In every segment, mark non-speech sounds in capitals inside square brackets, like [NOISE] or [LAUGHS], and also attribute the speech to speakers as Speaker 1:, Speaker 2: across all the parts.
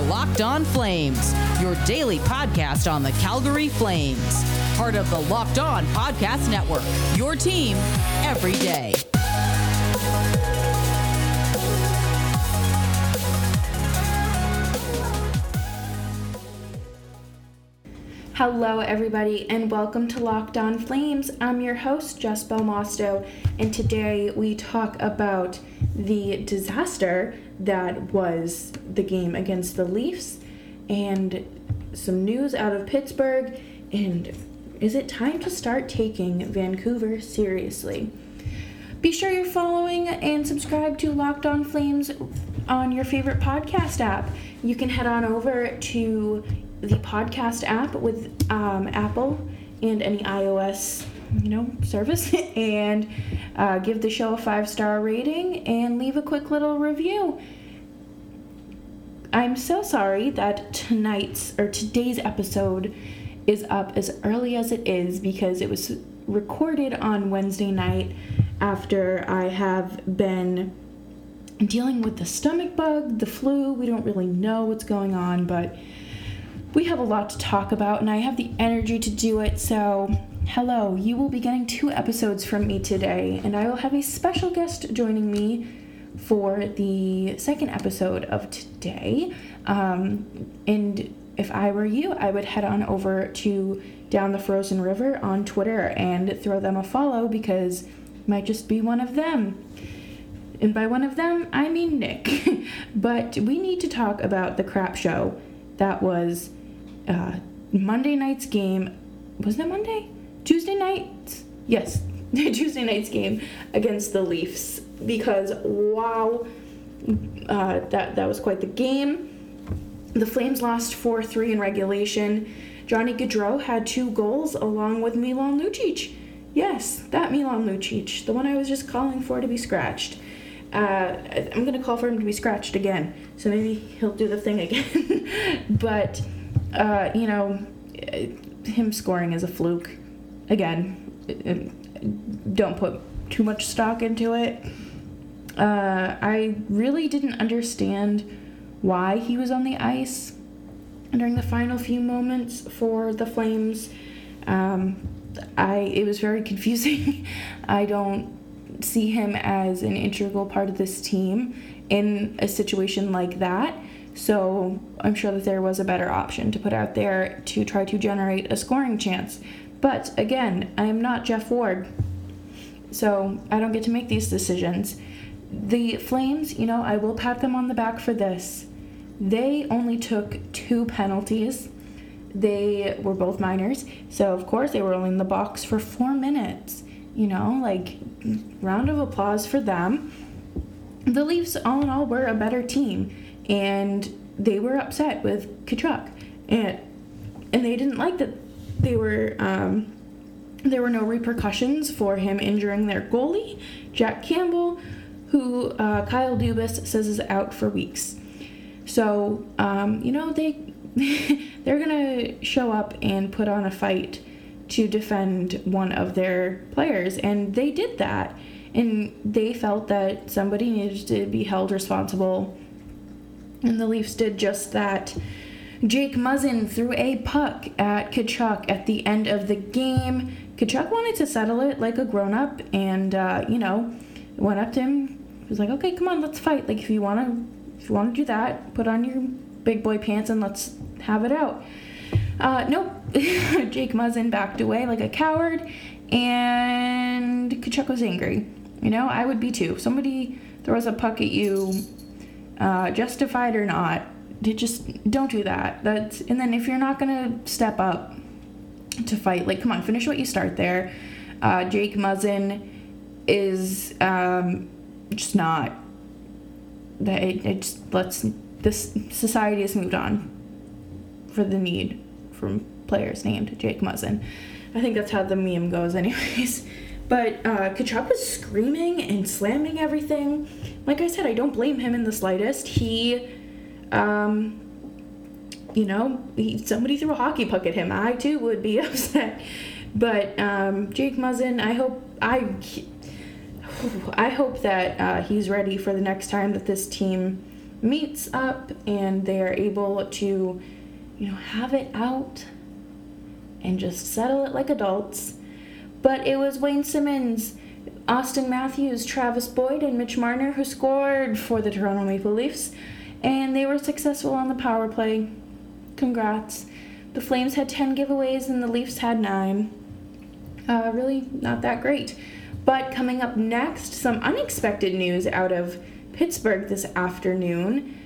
Speaker 1: are Locked On Flames, your daily podcast on the Calgary Flames. Part of the Locked On Podcast Network, your team every day.
Speaker 2: Hello, everybody, and welcome to Locked On Flames. I'm your host, Jess Belmosto, and today we talk about the disaster that was the game against the Leafs and some news out of Pittsburgh. And is it time to start taking Vancouver seriously? Be sure you're following and subscribe to Locked On Flames on your favorite podcast app. You can head on over to the podcast app with um, Apple and any iOS you know service [LAUGHS] and uh, give the show a five star rating and leave a quick little review. I'm so sorry that tonight's or today's episode is up as early as it is because it was recorded on Wednesday night after I have been dealing with the stomach bug, the flu. We don't really know what's going on, but we have a lot to talk about, and I have the energy to do it. So, hello, you will be getting two episodes from me today, and I will have a special guest joining me for the second episode of today. Um, and if I were you, I would head on over to Down the Frozen River on Twitter and throw them a follow because might just be one of them. And by one of them, I mean Nick. [LAUGHS] but we need to talk about the crap show that was uh, Monday night's game. Was that Monday? Tuesday night? Yes, [LAUGHS] Tuesday night's game against the Leafs because wow, uh, that that was quite the game. The Flames lost four three in regulation. Johnny Gaudreau had two goals along with Milan Lucic. Yes, that Milan Lucic, the one I was just calling for to be scratched. Uh, I'm gonna call for him to be scratched again, so maybe he'll do the thing [LAUGHS] again. but uh, you know, him scoring is a fluke. Again, don't put too much stock into it. Uh, I really didn't understand why he was on the ice during the final few moments for the Flames. Um, I it was very [LAUGHS] confusing. I don't see him as an integral part of this team in a situation like that. So I'm sure that there was a better option to put out there to try to generate a scoring chance. But again, I am not Geoff Ward. So I don't get to make these decisions. The Flames, you know, I will pat them on the back for this. They only took two penalties. They were both minors. So, of course, they were only in the box for four minutes. You know, like, round of applause for them. The Leafs, all in all, were a better team and they were upset with Tkachuk, and and they didn't like that they were um, there were no repercussions for him injuring their goalie, Jack Campbell, who uh, Kyle Dubas says is out for weeks. So um, you know they [LAUGHS] they're gonna show up and put on a fight to defend one of their players, and they did that. And they felt that somebody needed to be held responsible and the Leafs did just that. Jake Muzzin threw a puck at Tkachuk at the end of the game. Tkachuk wanted to settle it like a grown up and, uh, you know, went up to him. He was like, okay, come on, let's fight. Like, if you want to if you want to do that, put on your big boy pants and let's have it out. Uh, nope. [LAUGHS] Jake Muzzin backed away like a coward, and Tkachuk was angry. You know, I would be too. Somebody throws a puck at you uh, justified or not, to just don't do that. That's and then if you're not gonna step up to fight, like come on, finish what you start there. Uh, Jake Muzzin is um, just not that it, it just let's this society has moved on for the need from players named Jake Muzzin. I think that's how the meme goes, anyways. [LAUGHS] But uh, Tkachuk was screaming and slamming everything. Like I said, I don't blame him in the slightest. He, um, you know, somebody threw a hockey puck at him. I too would be [LAUGHS] upset. But um, Jake Muzzin, I hope I, I hope that uh, he's ready for the next time that this team meets up and they are able to, you know, have it out and just settle it like adults. But it was Wayne Simmonds, Auston Matthews, Travis Boyd, and Mitch Marner who scored for the Toronto Maple Leafs, and they were successful on the power play. Congrats. The Flames had 10 giveaways and the Leafs had 9. Uh, really not that great. But coming up next, some unexpected news out of Pittsburgh this afternoon.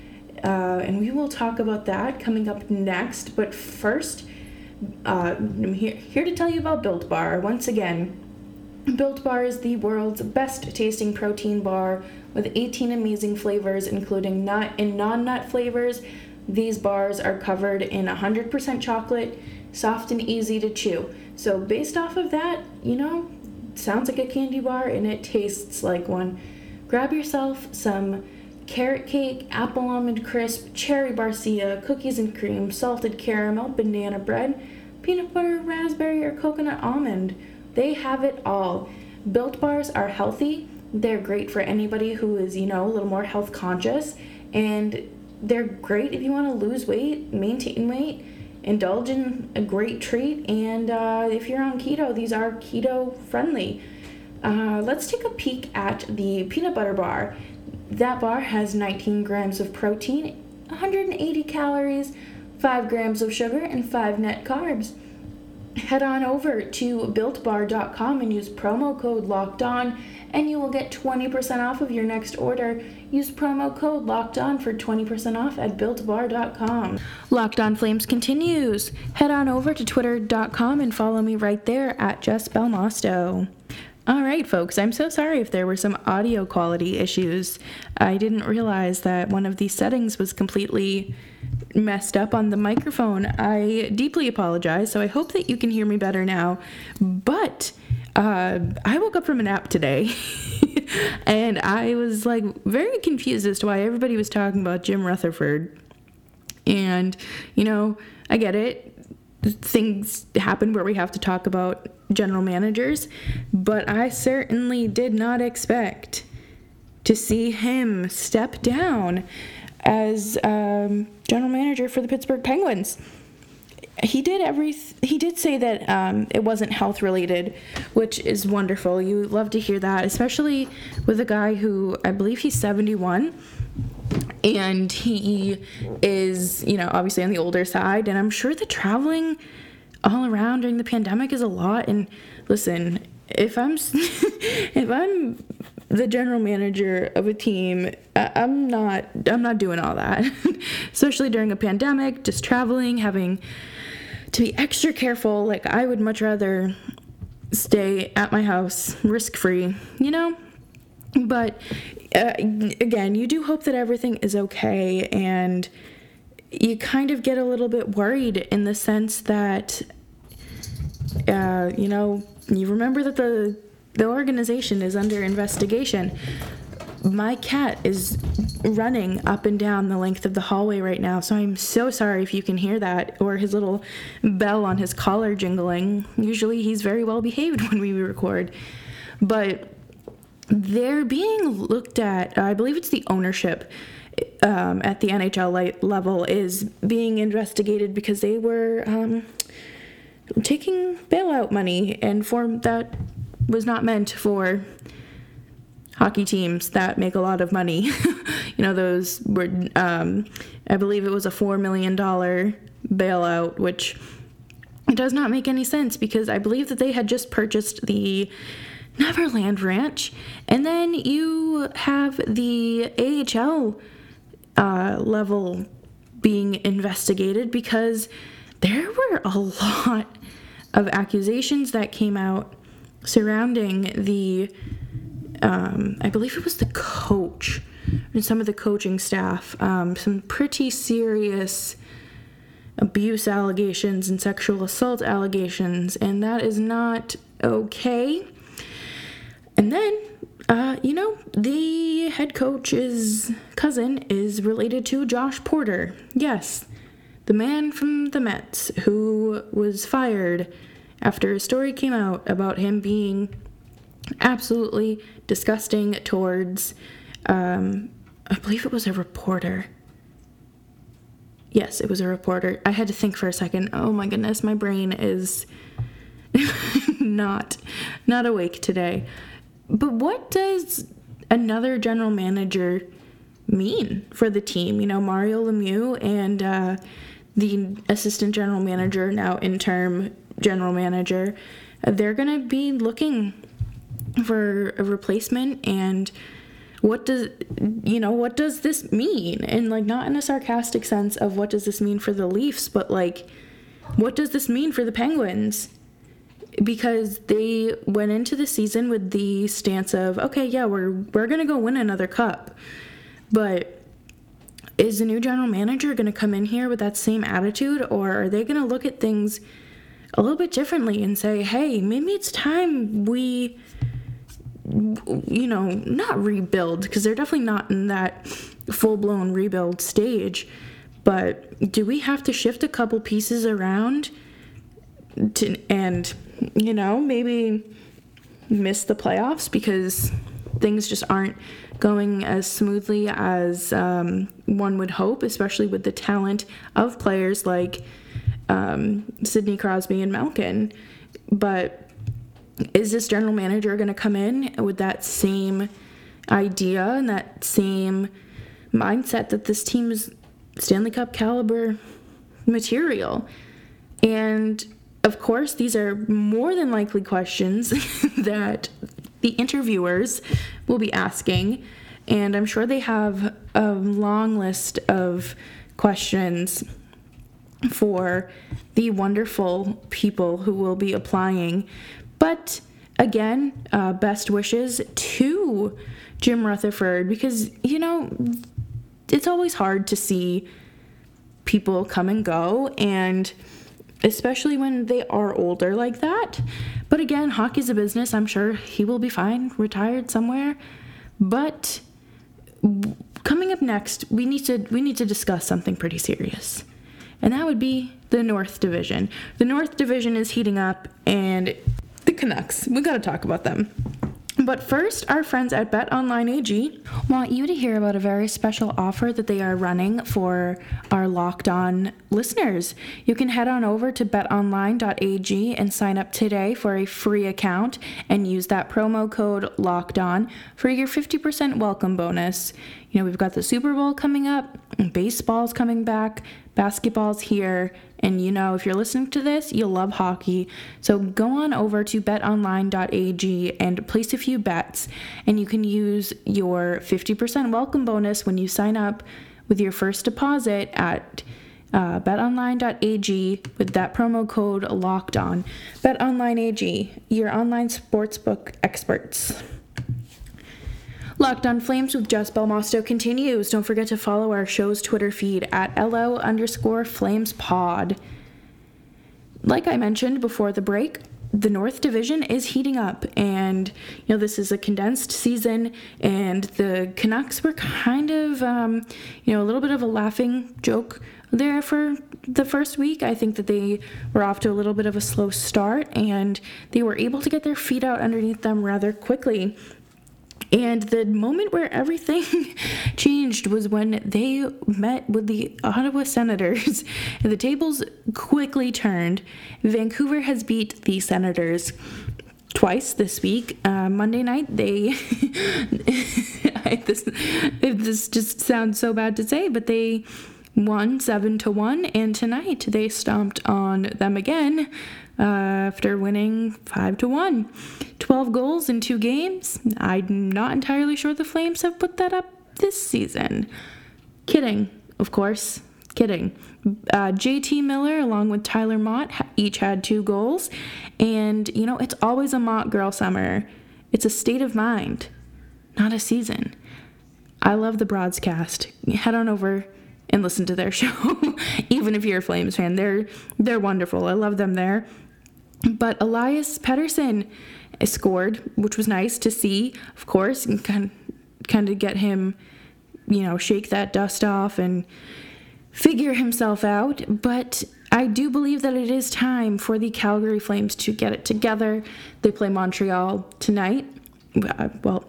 Speaker 2: Uh, and we will talk about that coming up next. But first, uh, I'm here, here to tell you about Built Bar. Once again, Built Bar is the world's best tasting protein bar with 18 amazing flavors, including nut and non nut flavors. These bars are covered in 100% chocolate, soft and easy to chew. So, based off of that, you know, sounds like a candy bar and it tastes like one. Grab yourself some carrot cake, apple almond crisp, cherry barcia, cookies and cream, salted caramel, banana bread, peanut butter, raspberry, or coconut almond. They have it all. Built bars are healthy. They're great for anybody who is, you know, a little more health conscious. And they're great if you want to lose weight, maintain weight, indulge in a great treat. And uh, if you're on keto, these are keto friendly. Uh, let's take a peek at the peanut butter bar. That bar has 19 grams of protein, 180 calories, 5 grams of sugar, and 5 net carbs. Head on over to builtbar.com and use promo code locked on, and you will get 20% off of your next order. Use promo code locked on for 20% off at builtbar.com. Locked on Flames continues. Head on over to twitter.com and follow me right there at Jess Belmosto. All right, folks, I'm so sorry if there were some audio quality issues. I didn't realize that one of these settings was completely messed up on the microphone. I deeply apologize, so I hope that you can hear me better now. But uh, I woke up from a nap today [LAUGHS] and I was like very confused as to why everybody was talking about Jim Rutherford. And, you know, I get it. Things happen where we have to talk about general managers, but I certainly did not expect to see him step down as um, general manager for the Pittsburgh Penguins. He did every. He did say that um, it wasn't health related, which is wonderful. You love to hear that, especially with a guy who I believe he's seventy one, and he is you know obviously on the older side, and I'm sure the traveling all around during the pandemic is a lot. And listen, if I'm [LAUGHS] if I'm the general manager of a team, I'm not I'm not doing all that. [LAUGHS] Especially during a pandemic, just traveling, having to be extra careful. Like I would much rather stay at my house risk-free, you know? But uh, again, you do hope that everything is okay and you kind of get a little bit worried in the sense that uh, you know, you remember that the the organization is under investigation. My cat is running up and down the length of the hallway right now, so I'm so sorry if you can hear that or his little bell on his collar jingling. Usually he's very well behaved [LAUGHS] when we record. But they're being looked at, I believe it's the ownership um, at the NHL level is being investigated because they were um, taking bailout money and form that was not meant for hockey teams that make a lot of money. [LAUGHS] you know, those were, um, I believe it was a $4 million bailout, which it does not make any sense because I believe that they had just purchased the Neverland Ranch, and then you have the AHL uh, level being investigated because there were a [LAUGHS] lot of accusations that came out surrounding the, um, I believe it was the coach and some of the coaching staff, um, some pretty serious abuse allegations and sexual assault allegations, and that is not okay. And then, uh, you know, the head coach's cousin is related to Josh Porter. Yes, the man from the Mets who was fired after a story came out about him being absolutely disgusting towards um, I believe it was a reporter. Yes, it was a reporter. I had to think for a second. Oh my goodness, my brain is [LAUGHS] not not awake today. But what does another general manager mean for the team? You know, Mario Lemieux and uh, the assistant general manager, now interim general manager, they're going to be looking for a replacement. And what does you know what does this mean? And like not in a sarcastic sense of what does this mean for the leafs but like what does this mean for the penguins because they went into the season with the stance of okay yeah we're we're to go win another cup but is the new general manager to come in here with that same attitude or are they to look at things a little bit differently and say hey maybe it's time we you know, not rebuild because they're definitely not in that full blown rebuild stage. But do we have to shift a couple pieces around to, and, you know, maybe miss the playoffs because things just aren't going as smoothly as um, one would hope, especially with the talent of players like um, Sidney Crosby and Malkin. But is this general manager going to come in with that same idea and that same mindset that this team is Stanley Cup caliber material? And of course, these are more than likely questions [LAUGHS] that the interviewers will be asking. And I'm sure they have a long list of questions for the wonderful people who will be applying. But again, uh, best wishes to Jim Rutherford because, you know, it's always hard to see people come and go, and especially when they are older like that. But again, hockey's a business. I'm sure he will be fine, retired somewhere. But coming up next, we need to we need to discuss something pretty serious. And that would be the North Division. The North Division is heating up and the Canucks. We got to talk about them. But first, our friends at Bet Online AG want you to hear about a very special offer that they are running for our Locked On listeners. You can head on over to betonline.ag and sign up today for a free account and use that promo code Locked On for your 50% welcome bonus. You know, we've got the Super Bowl coming up, baseball's coming back, basketball's here, and you know, if you're listening to this, you'll love hockey. So go on over to betonline.ag and place a few bets, and you can use your 50% welcome bonus when you sign up with your first deposit at uh, betonline.ag with that promo code locked on. BetOnline AG, your online sportsbook experts. Locked on Flames with Jess Belmosto continues. Don't forget to follow our show's Twitter feed at LO underscore Flames Pod. Like I mentioned before the break, the North Division is heating up, and you know this is a condensed season, and the Canucks were kind of, um, you know, a little bit of a laughing joke there for the first week. I think that they were off to a little bit of a slow start, and they were able to get their feet out underneath them rather quickly. And the moment where everything [LAUGHS] changed was when they met with the Ottawa Senators, [LAUGHS] and the tables quickly turned. Vancouver has beat the Senators twice this week. Uh, Monday night, they. [LAUGHS] I, this, this just sounds so bad to say, but they won seven to one, and tonight they stomped on them again uh, after winning 5 to 1. 12 goals in two games. I'm not entirely sure the Flames have put that up this season. Kidding, of course. Kidding. Uh, JT Miller, along with Tyler Motte each had two goals. And, you know, it's always a Motte girl summer. It's a state of mind, not a season. I love the broadcast. Head on over and listen to their [LAUGHS] show. Even if you're a Flames fan, they're they're wonderful. I love them there. But Elias Pettersson scored, which was nice to see, of course, and kind kind of get him, you know, shake that dust off and figure himself out. But I do believe that it is time for the Calgary Flames to get it together. They play Montreal tonight. Well,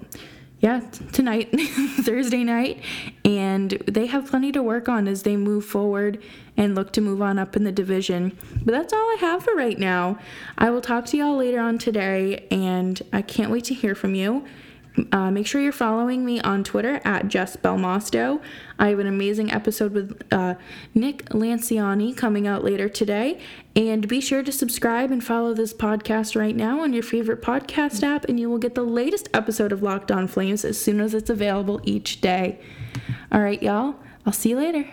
Speaker 2: yeah, tonight, [LAUGHS] Thursday night, and they have plenty to work on as they move forward and look to move on up in the division. But that's all I have for right now. I will talk to y'all later on today, and I can't wait to hear from you. Uh, make sure you're following me on Twitter at Jess Belmosto. I have an amazing episode with uh, Nick Lanciani coming out later today. And be sure to subscribe and follow this podcast right now on your favorite podcast app, and you will get the latest episode of Locked On Flames as soon as it's available each day. All right, y'all. I'll see you later.